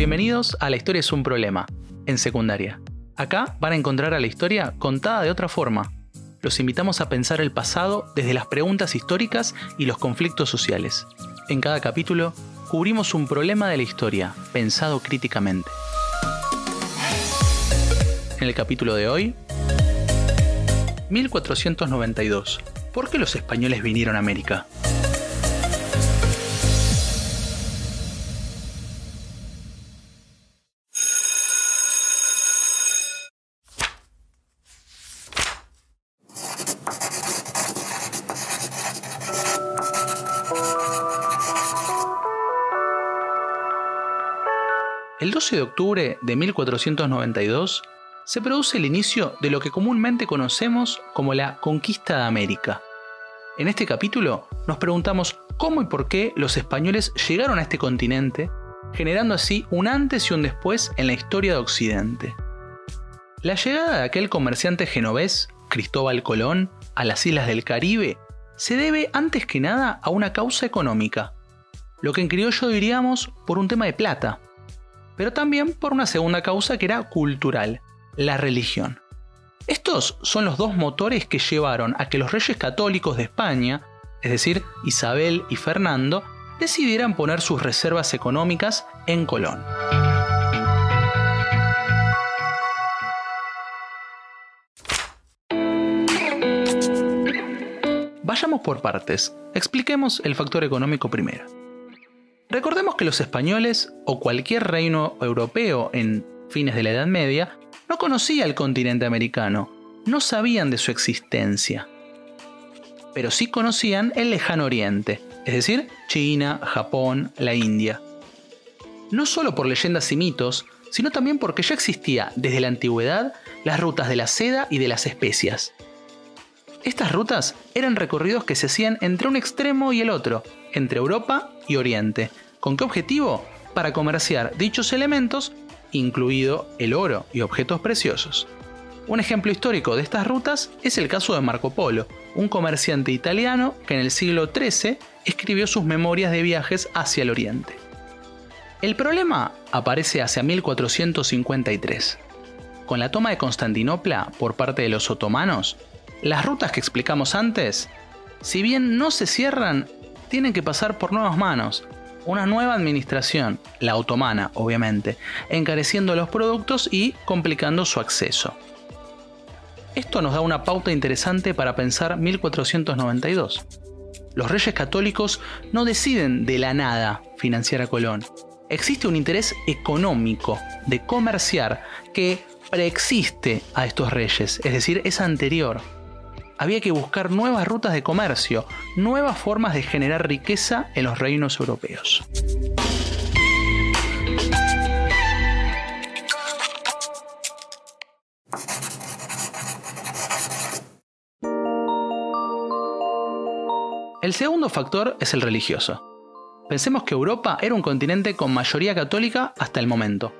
Bienvenidos a La historia es un problema, en secundaria. Acá van a encontrar a la historia contada de otra forma. Los invitamos a pensar el pasado desde las preguntas históricas y los conflictos sociales. En cada capítulo cubrimos un problema de la historia, pensado críticamente. En el capítulo de hoy, 1492. ¿Por qué los españoles vinieron a América? El 12 de octubre de 1492 se produce el inicio de lo que comúnmente conocemos como la conquista de América. En este capítulo nos preguntamos cómo y por qué los españoles llegaron a este continente, generando así un antes y un después en la historia de Occidente. La llegada de aquel comerciante genovés, Cristóbal Colón, a las islas del Caribe se debe antes que nada a una causa económica, lo que en criollo diríamos por un tema de plata pero también por una segunda causa que era cultural, la religión. Estos son los dos motores que llevaron a que los reyes católicos de España, es decir, Isabel y Fernando, decidieran poner sus reservas económicas en Colón. Vayamos por partes, expliquemos el factor económico primero. Recordemos que los españoles o cualquier reino europeo en fines de la Edad Media no conocía el continente americano, no sabían de su existencia. Pero sí conocían el lejano oriente, es decir, China, Japón, la India. No solo por leyendas y mitos, sino también porque ya existía desde la antigüedad las rutas de la seda y de las especias. Estas rutas eran recorridos que se hacían entre un extremo y el otro, entre Europa y Oriente. ¿Con qué objetivo? Para comerciar dichos elementos, incluido el oro y objetos preciosos. Un ejemplo histórico de estas rutas es el caso de Marco Polo, un comerciante italiano que en el siglo XIII escribió sus memorias de viajes hacia el oriente. El problema aparece hacia 1453. Con la toma de Constantinopla por parte de los otomanos, las rutas que explicamos antes, si bien no se cierran, tienen que pasar por nuevas manos, una nueva administración, la otomana obviamente, encareciendo los productos y complicando su acceso. Esto nos da una pauta interesante para pensar 1492. Los reyes católicos no deciden de la nada financiar a Colón. Existe un interés económico de comerciar que preexiste a estos reyes, es decir, es anterior había que buscar nuevas rutas de comercio, nuevas formas de generar riqueza en los reinos europeos. El segundo factor es el religioso. Pensemos que Europa era un continente con mayoría católica hasta el momento.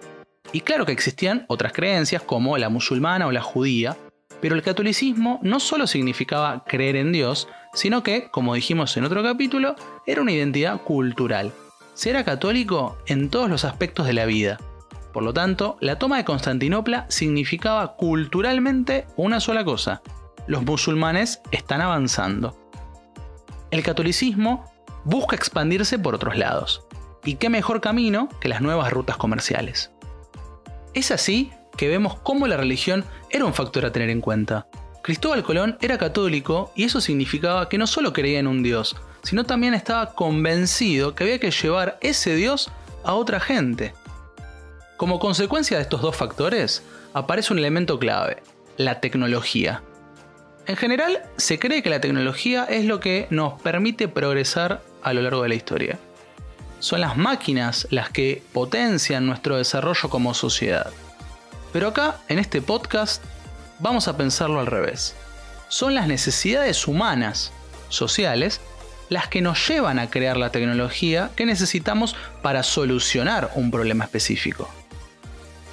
Y claro que existían otras creencias como la musulmana o la judía, pero el catolicismo no solo significaba creer en Dios, sino que, como dijimos en otro capítulo, era una identidad cultural. Se era católico en todos los aspectos de la vida. Por lo tanto, la toma de Constantinopla significaba culturalmente una sola cosa. Los musulmanes están avanzando. El catolicismo busca expandirse por otros lados. ¿Y qué mejor camino que las nuevas rutas comerciales? Es así que vemos cómo la religión era un factor a tener en cuenta. Cristóbal Colón era católico y eso significaba que no solo creía en un Dios, sino también estaba convencido que había que llevar ese Dios a otra gente. Como consecuencia de estos dos factores, aparece un elemento clave, la tecnología. En general, se cree que la tecnología es lo que nos permite progresar a lo largo de la historia. Son las máquinas las que potencian nuestro desarrollo como sociedad. Pero acá, en este podcast, vamos a pensarlo al revés. Son las necesidades humanas, sociales, las que nos llevan a crear la tecnología que necesitamos para solucionar un problema específico.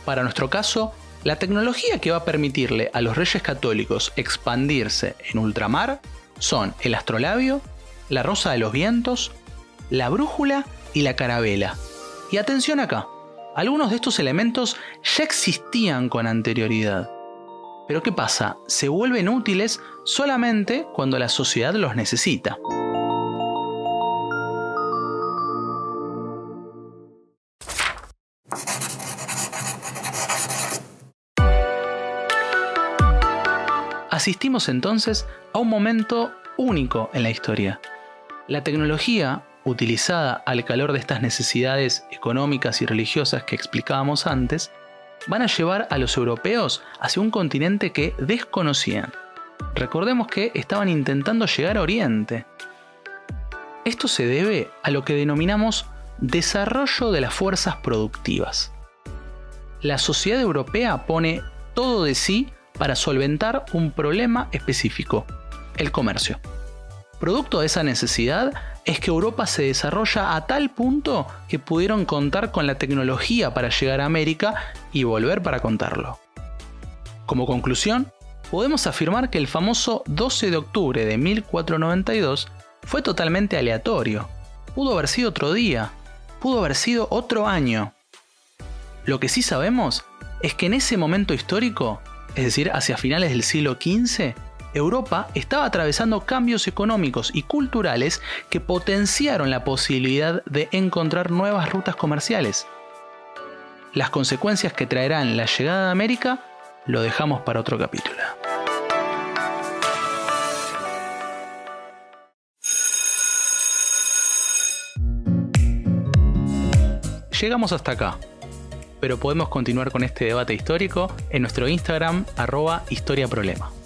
Para nuestro caso, la tecnología que va a permitirle a los reyes católicos expandirse en ultramar son el astrolabio, la rosa de los vientos, la brújula y la carabela. Y atención acá, Algunos de estos elementos ya existían con anterioridad. Pero ¿qué pasa? Se vuelven útiles solamente cuando la sociedad los necesita. Asistimos entonces a un momento único en la historia. La tecnología, utilizada al calor de estas necesidades económicas y religiosas que explicábamos antes, van a llevar a los europeos hacia un continente que desconocían. Recordemos que estaban intentando llegar a Oriente. Esto se debe a lo que denominamos desarrollo de las fuerzas productivas. La sociedad europea pone todo de sí para solventar un problema específico, el comercio. Producto de esa necesidad es que Europa se desarrolla a tal punto que pudieron contar con la tecnología para llegar a América y volver para contarlo. Como conclusión, podemos afirmar que el famoso 12 de octubre de 1492 fue totalmente aleatorio. Pudo haber sido otro día, pudo haber sido otro año. Lo que sí sabemos es que en ese momento histórico, es decir, hacia finales del siglo XV, Europa estaba atravesando cambios económicos y culturales que potenciaron la posibilidad de encontrar nuevas rutas comerciales. Las consecuencias que traerán la llegada de América lo dejamos para otro capítulo. Llegamos hasta acá, pero podemos continuar con este debate histórico en nuestro Instagram arroba historiaproblema.